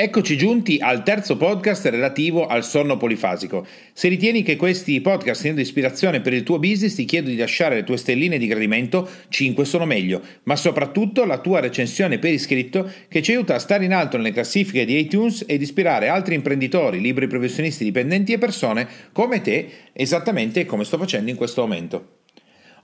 Eccoci giunti al terzo podcast relativo al sonno polifasico. Se ritieni che questi podcast siano di ispirazione per il tuo business, ti chiedo di lasciare le tue stelline di gradimento, 5 sono meglio, ma soprattutto la tua recensione per iscritto che ci aiuta a stare in alto nelle classifiche di iTunes ed ispirare altri imprenditori, libri professionisti, dipendenti e persone come te, esattamente come sto facendo in questo momento.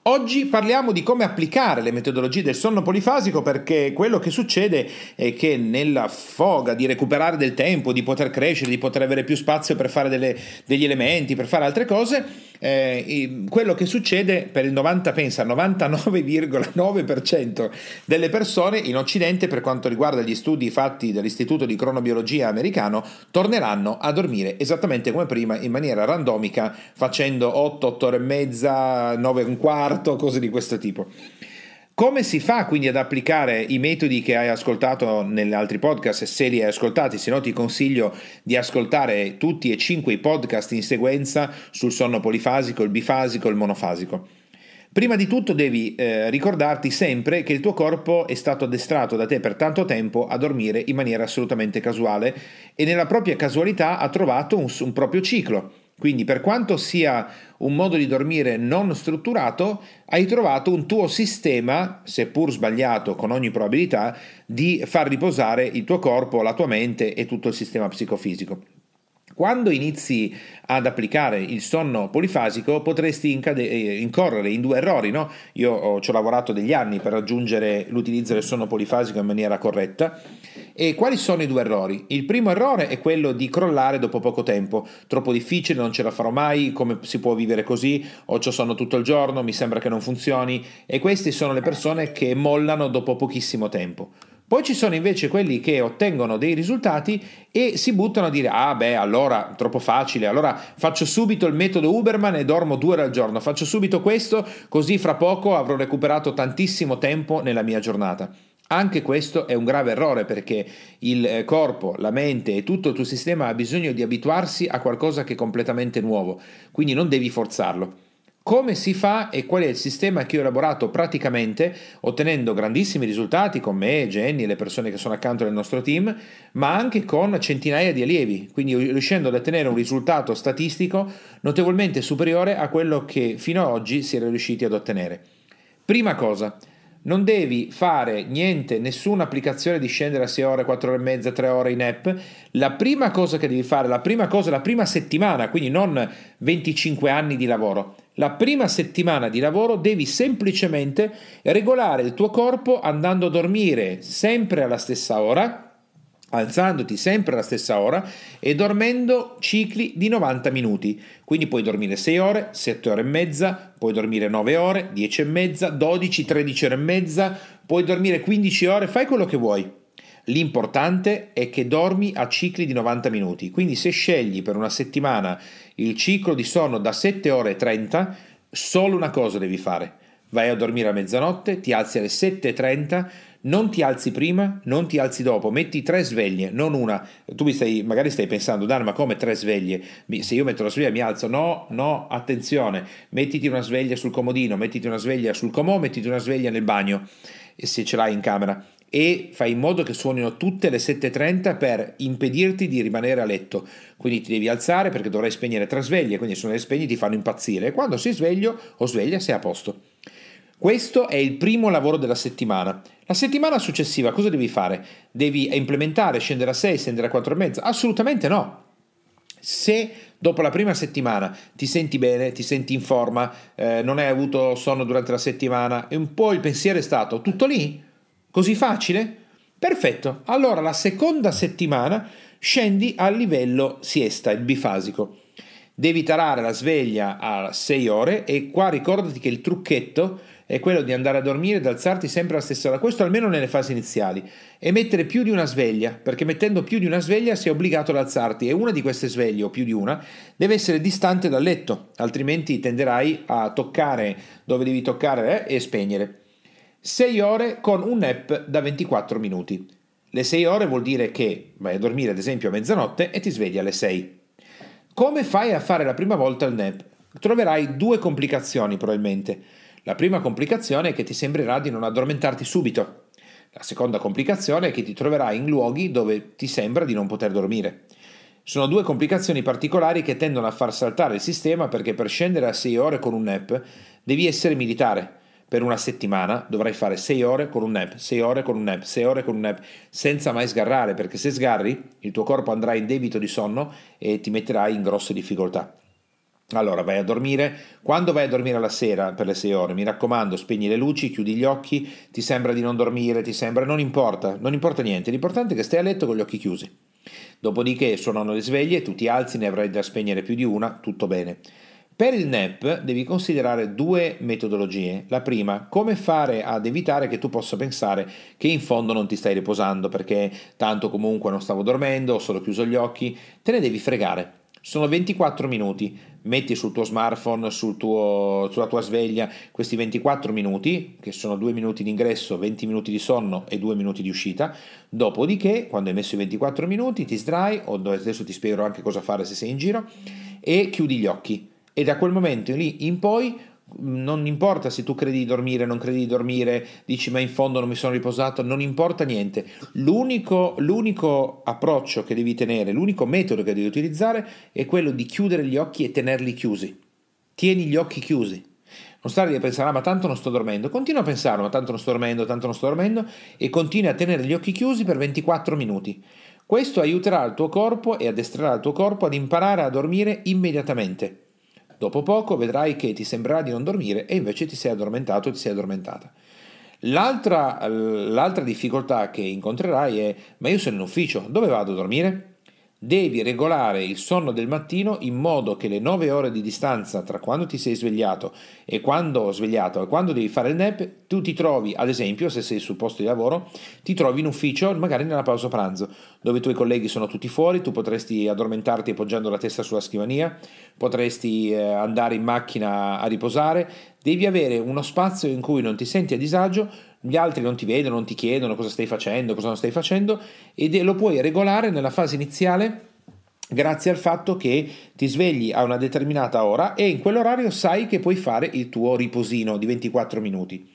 Oggi parliamo di come applicare le metodologie del sonno polifasico perché quello che succede è che nella foga di recuperare del tempo, di poter crescere, di poter avere più spazio per fare delle, degli elementi, per fare altre cose, eh, quello che succede per il 90, pensa, 99,9% delle persone in Occidente per quanto riguarda gli studi fatti dall'Istituto di Cronobiologia americano torneranno a dormire esattamente come prima in maniera randomica facendo 8, 8 ore e mezza, 9 e un quarto, cose di questo tipo. Come si fa quindi ad applicare i metodi che hai ascoltato negli altri podcast? Se li hai ascoltati, se no ti consiglio di ascoltare tutti e cinque i podcast in sequenza sul sonno polifasico, il bifasico, il monofasico. Prima di tutto devi eh, ricordarti sempre che il tuo corpo è stato addestrato da te per tanto tempo a dormire in maniera assolutamente casuale e nella propria casualità ha trovato un, un proprio ciclo. Quindi per quanto sia un modo di dormire non strutturato, hai trovato un tuo sistema, seppur sbagliato con ogni probabilità, di far riposare il tuo corpo, la tua mente e tutto il sistema psicofisico. Quando inizi ad applicare il sonno polifasico potresti incade- eh, incorrere in due errori. No? Io ho, ci ho lavorato degli anni per raggiungere l'utilizzo del sonno polifasico in maniera corretta. E quali sono i due errori? Il primo errore è quello di crollare dopo poco tempo. Troppo difficile, non ce la farò mai, come si può vivere così? Ho ciò sonno tutto il giorno, mi sembra che non funzioni. E queste sono le persone che mollano dopo pochissimo tempo. Poi ci sono invece quelli che ottengono dei risultati e si buttano a dire ah beh allora troppo facile, allora faccio subito il metodo Uberman e dormo due ore al giorno, faccio subito questo così fra poco avrò recuperato tantissimo tempo nella mia giornata. Anche questo è un grave errore perché il eh, corpo, la mente e tutto il tuo sistema ha bisogno di abituarsi a qualcosa che è completamente nuovo, quindi non devi forzarlo. Come si fa e qual è il sistema che ho elaborato praticamente, ottenendo grandissimi risultati con me, Jenny e le persone che sono accanto nel nostro team, ma anche con centinaia di allievi, quindi riuscendo ad ottenere un risultato statistico notevolmente superiore a quello che fino ad oggi si era riusciti ad ottenere. Prima cosa, non devi fare niente, nessuna applicazione di scendere a 6 ore, 4 ore e mezza, 3 ore in app. La prima cosa che devi fare, la prima cosa, la prima settimana, quindi non 25 anni di lavoro, la prima settimana di lavoro devi semplicemente regolare il tuo corpo andando a dormire sempre alla stessa ora, alzandoti sempre alla stessa ora e dormendo cicli di 90 minuti. Quindi puoi dormire 6 ore, 7 ore e mezza, puoi dormire 9 ore, 10 e mezza, 12, 13 ore e mezza, puoi dormire 15 ore, fai quello che vuoi. L'importante è che dormi a cicli di 90 minuti, quindi se scegli per una settimana il ciclo di sonno da 7 ore e 30, solo una cosa devi fare. Vai a dormire a mezzanotte, ti alzi alle 7.30, non ti alzi prima, non ti alzi dopo, metti tre sveglie, non una. Tu mi stai, magari stai pensando, Dan, ma come tre sveglie? Se io metto la sveglia mi alzo, no, no, attenzione, mettiti una sveglia sul comodino, mettiti una sveglia sul comò, mettiti una sveglia nel bagno, se ce l'hai in camera e fai in modo che suonino tutte le 7.30 per impedirti di rimanere a letto. Quindi ti devi alzare perché dovrai spegnere tre sveglie, quindi se non le spegni ti fanno impazzire e quando sei sveglio o sveglia sei a posto. Questo è il primo lavoro della settimana. La settimana successiva cosa devi fare? Devi implementare, scendere a 6, scendere a 4 e mezza? Assolutamente no. Se dopo la prima settimana ti senti bene, ti senti in forma, eh, non hai avuto sonno durante la settimana e un po' il pensiero è stato tutto lì, Così facile? Perfetto. Allora la seconda settimana scendi al livello siesta, il bifasico. Devi tarare la sveglia a 6 ore e qua ricordati che il trucchetto è quello di andare a dormire ed alzarti sempre alla stessa ora, questo almeno nelle fasi iniziali, e mettere più di una sveglia, perché mettendo più di una sveglia sei obbligato ad alzarti e una di queste sveglie o più di una deve essere distante dal letto, altrimenti tenderai a toccare dove devi toccare eh, e spegnere. 6 ore con un nap da 24 minuti. Le 6 ore vuol dire che vai a dormire ad esempio a mezzanotte e ti svegli alle 6. Come fai a fare la prima volta il nap? Troverai due complicazioni probabilmente. La prima complicazione è che ti sembrerà di non addormentarti subito. La seconda complicazione è che ti troverai in luoghi dove ti sembra di non poter dormire. Sono due complicazioni particolari che tendono a far saltare il sistema perché per scendere a 6 ore con un nap devi essere militare per una settimana dovrai fare 6 ore con un nap, 6 ore con un nap, 6 ore con un nap, senza mai sgarrare, perché se sgarri il tuo corpo andrà in debito di sonno e ti metterai in grosse difficoltà. Allora vai a dormire, quando vai a dormire la sera per le 6 ore, mi raccomando, spegni le luci, chiudi gli occhi, ti sembra di non dormire, ti sembra, non importa, non importa niente, l'importante è che stai a letto con gli occhi chiusi. Dopodiché suonano le sveglie, tu ti alzi, ne avrai da spegnere più di una, tutto bene. Per il NEP devi considerare due metodologie. La prima, come fare ad evitare che tu possa pensare che in fondo non ti stai riposando perché tanto comunque non stavo dormendo, ho solo chiuso gli occhi, te ne devi fregare. Sono 24 minuti, metti sul tuo smartphone, sul tuo, sulla tua sveglia questi 24 minuti, che sono 2 minuti di ingresso, 20 minuti di sonno e 2 minuti di uscita, dopodiché quando hai messo i 24 minuti ti sdrai, o adesso ti spiegherò anche cosa fare se sei in giro, e chiudi gli occhi e da quel momento lì in poi non importa se tu credi di dormire, non credi di dormire, dici ma in fondo non mi sono riposato, non importa niente. L'unico, l'unico, approccio che devi tenere, l'unico metodo che devi utilizzare è quello di chiudere gli occhi e tenerli chiusi. Tieni gli occhi chiusi. Non stare lì a pensare, ah, ma tanto non sto dormendo. Continua a pensare, ma tanto non sto dormendo, tanto non sto dormendo, e continua a tenere gli occhi chiusi per 24 minuti. Questo aiuterà il tuo corpo e addestrerà il tuo corpo ad imparare a dormire immediatamente. Dopo poco vedrai che ti sembrerà di non dormire e invece ti sei addormentato e ti sei addormentata. L'altra, l'altra difficoltà che incontrerai è: ma io sono in ufficio, dove vado a dormire? Devi regolare il sonno del mattino in modo che le 9 ore di distanza tra quando ti sei svegliato e quando svegliato e quando devi fare il nap, tu ti trovi, ad esempio, se sei sul posto di lavoro, ti trovi in ufficio, magari nella pausa pranzo, dove i tuoi colleghi sono tutti fuori, tu potresti addormentarti appoggiando la testa sulla scrivania, potresti eh, andare in macchina a riposare, devi avere uno spazio in cui non ti senti a disagio, gli altri non ti vedono, non ti chiedono cosa stai facendo, cosa non stai facendo e lo puoi regolare nella fase iniziale grazie al fatto che ti svegli a una determinata ora e in quell'orario sai che puoi fare il tuo riposino di 24 minuti.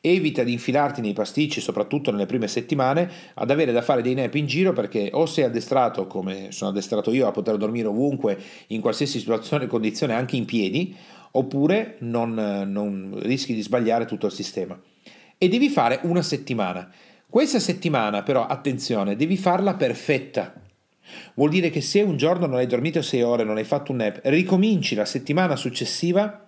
Evita di infilarti nei pasticci, soprattutto nelle prime settimane, ad avere da fare dei nap in giro perché o sei addestrato, come sono addestrato io, a poter dormire ovunque, in qualsiasi situazione e condizione, anche in piedi, oppure non, non rischi di sbagliare tutto il sistema e devi fare una settimana. Questa settimana però, attenzione, devi farla perfetta. Vuol dire che se un giorno non hai dormito 6 ore, non hai fatto un nap, ricominci la settimana successiva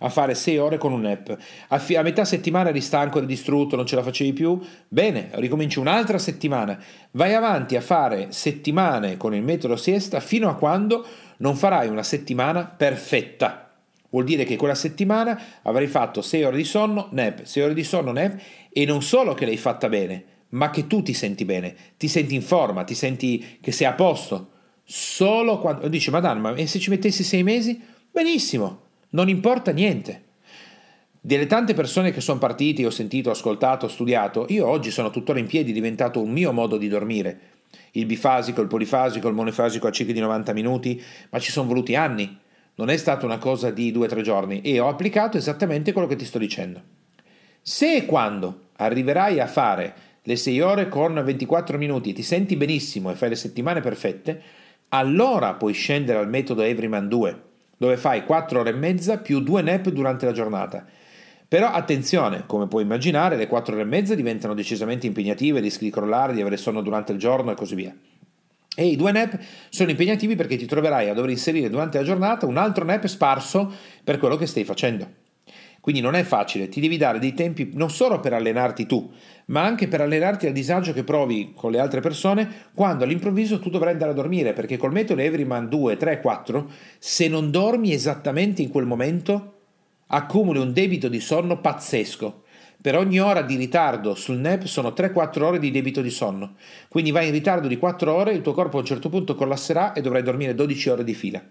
a fare 6 ore con un nap. A, fi- a, metà settimana eri stanco, eri distrutto, non ce la facevi più? Bene, ricominci un'altra settimana. Vai avanti a fare settimane con il metodo siesta fino a quando non farai una settimana perfetta. Vuol dire che quella settimana avrai fatto 6 ore di sonno, nap, 6 ore di sonno, nap, e non solo che l'hai fatta bene, ma che tu ti senti bene, ti senti in forma, ti senti che sei a posto. Solo quando dici, Madonna, ma se ci mettessi 6 mesi? Benissimo, non importa niente. Delle tante persone che sono partite, ho sentito, ascoltato, studiato, io oggi sono tuttora in piedi, è diventato un mio modo di dormire. Il bifasico, il polifasico, il monofasico a cicli di 90 minuti, ma ci sono voluti anni non è stata una cosa di due o tre giorni e ho applicato esattamente quello che ti sto dicendo. Se e quando arriverai a fare le 6 ore con 24 minuti e ti senti benissimo e fai le settimane perfette, allora puoi scendere al metodo Everyman 2, dove fai 4 ore e mezza più 2 nap durante la giornata. Però attenzione, come puoi immaginare, le 4 ore e mezza diventano decisamente impegnative, rischi di crollare, di avere sonno durante il giorno e così via. E i due nap sono impegnativi perché ti troverai a dover inserire durante la giornata un altro nap sparso per quello che stai facendo. Quindi non è facile, ti devi dare dei tempi non solo per allenarti tu, ma anche per allenarti al disagio che provi con le altre persone quando all'improvviso tu dovrai andare a dormire, perché col metodo Everyman 2, 3, 4, se non dormi esattamente in quel momento, accumuli un debito di sonno pazzesco per ogni ora di ritardo sul NEP sono 3-4 ore di debito di sonno. Quindi vai in ritardo di 4 ore, il tuo corpo a un certo punto collasserà e dovrai dormire 12 ore di fila.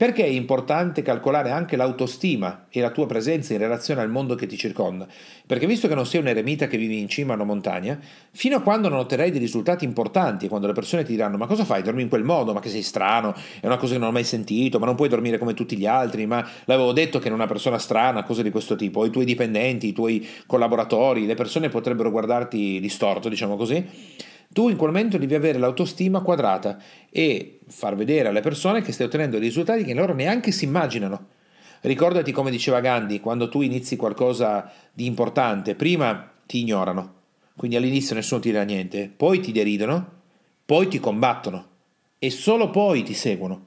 Perché è importante calcolare anche l'autostima e la tua presenza in relazione al mondo che ti circonda? Perché visto che non sei un eremita che vivi in cima a una montagna, fino a quando non otterrai dei risultati importanti quando le persone ti diranno ma cosa fai? Dormi in quel modo? Ma che sei strano? È una cosa che non ho mai sentito, ma non puoi dormire come tutti gli altri, ma l'avevo detto che è una persona strana, cose di questo tipo. I tuoi dipendenti, i tuoi collaboratori, le persone potrebbero guardarti distorto, diciamo così tu in quel momento devi avere l'autostima quadrata e far vedere alle persone che stai ottenendo risultati che loro neanche si immaginano. Ricordati come diceva Gandhi, quando tu inizi qualcosa di importante, prima ti ignorano, quindi all'inizio nessuno ti dirà niente, poi ti deridono, poi ti combattono e solo poi ti seguono.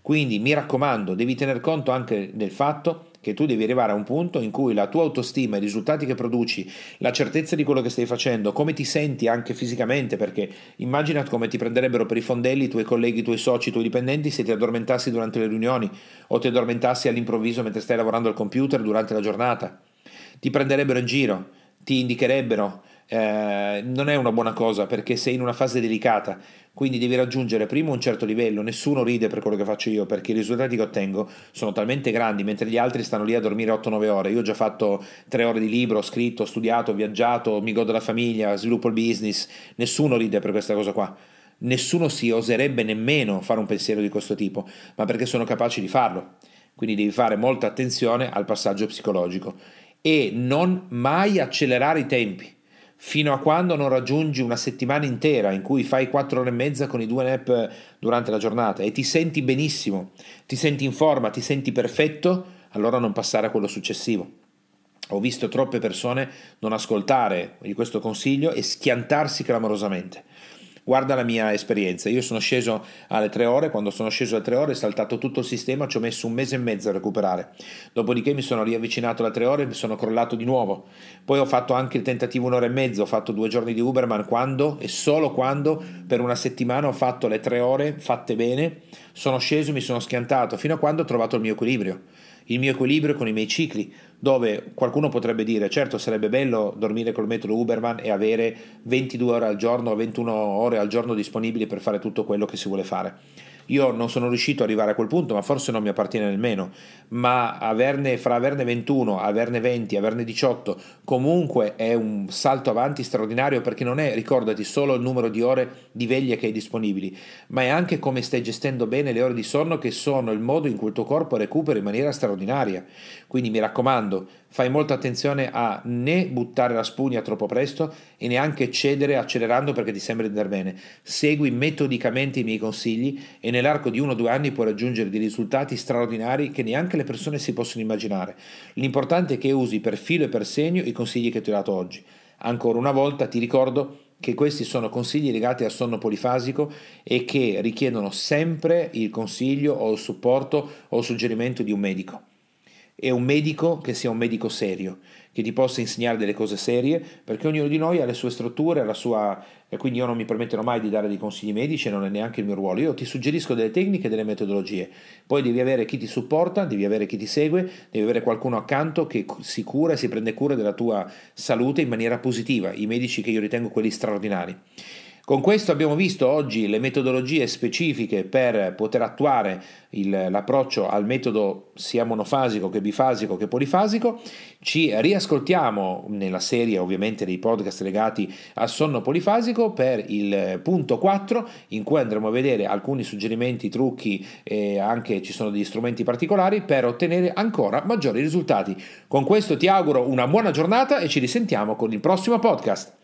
Quindi mi raccomando, devi tener conto anche del fatto che tu devi arrivare a un punto in cui la tua autostima, i risultati che produci, la certezza di quello che stai facendo, come ti senti anche fisicamente, perché immagina come ti prenderebbero per i fondelli i tuoi colleghi, i tuoi soci, i tuoi dipendenti se ti addormentassi durante le riunioni o ti addormentassi all'improvviso mentre stai lavorando al computer durante la giornata. Ti prenderebbero in giro, ti indicherebbero eh, non è una buona cosa perché sei in una fase delicata, quindi devi raggiungere prima un certo livello, nessuno ride per quello che faccio io perché i risultati che ottengo sono talmente grandi mentre gli altri stanno lì a dormire 8-9 ore, io ho già fatto 3 ore di libro, ho scritto, ho studiato, ho viaggiato, mi godo la famiglia, sviluppo il business, nessuno ride per questa cosa qua. Nessuno si oserebbe nemmeno fare un pensiero di questo tipo, ma perché sono capaci di farlo. Quindi devi fare molta attenzione al passaggio psicologico e non mai accelerare i tempi fino a quando non raggiungi una settimana intera in cui fai 4 ore e mezza con i due nap durante la giornata e ti senti benissimo, ti senti in forma, ti senti perfetto, allora non passare a quello successivo. Ho visto troppe persone non ascoltare questo consiglio e schiantarsi clamorosamente. Guarda la mia esperienza, io sono sceso alle tre ore, quando sono sceso alle tre ore è saltato tutto il sistema, ci ho messo un mese e mezzo a recuperare, dopodiché mi sono riavvicinato alle tre ore e mi sono crollato di nuovo, poi ho fatto anche il tentativo un'ora e mezzo, ho fatto due giorni di Uberman quando e solo quando per una settimana ho fatto le tre ore fatte bene, sono sceso, mi sono schiantato, fino a quando ho trovato il mio equilibrio il mio equilibrio con i miei cicli, dove qualcuno potrebbe dire certo sarebbe bello dormire col metodo Uberman e avere 22 ore al giorno o 21 ore al giorno disponibili per fare tutto quello che si vuole fare. Io non sono riuscito ad arrivare a quel punto, ma forse non mi appartiene nemmeno. Ma averne, fra averne 21, averne 20, averne 18, comunque è un salto avanti straordinario perché non è, ricordati, solo il numero di ore di veglia che hai disponibili, ma è anche come stai gestendo bene le ore di sonno che sono il modo in cui il tuo corpo recupera in maniera straordinaria. Quindi mi raccomando, fai molta attenzione a né buttare la spugna troppo presto e neanche cedere accelerando perché ti sembra andare bene. Segui metodicamente i miei consigli e nell'arco di uno o due anni puoi raggiungere dei risultati straordinari che neanche le persone si possono immaginare. L'importante è che usi per filo e per segno i consigli che ti ho dato oggi. Ancora una volta ti ricordo che questi sono consigli legati al sonno polifasico e che richiedono sempre il consiglio o il supporto o il suggerimento di un medico e un medico che sia un medico serio, che ti possa insegnare delle cose serie, perché ognuno di noi ha le sue strutture, la sua... quindi io non mi permetterò mai di dare dei consigli medici, non è neanche il mio ruolo, io ti suggerisco delle tecniche e delle metodologie, poi devi avere chi ti supporta, devi avere chi ti segue, devi avere qualcuno accanto che si cura e si prende cura della tua salute in maniera positiva, i medici che io ritengo quelli straordinari. Con questo abbiamo visto oggi le metodologie specifiche per poter attuare il, l'approccio al metodo sia monofasico che bifasico che polifasico. Ci riascoltiamo nella serie ovviamente dei podcast legati al sonno polifasico per il punto 4 in cui andremo a vedere alcuni suggerimenti, trucchi e anche ci sono degli strumenti particolari per ottenere ancora maggiori risultati. Con questo ti auguro una buona giornata e ci risentiamo con il prossimo podcast.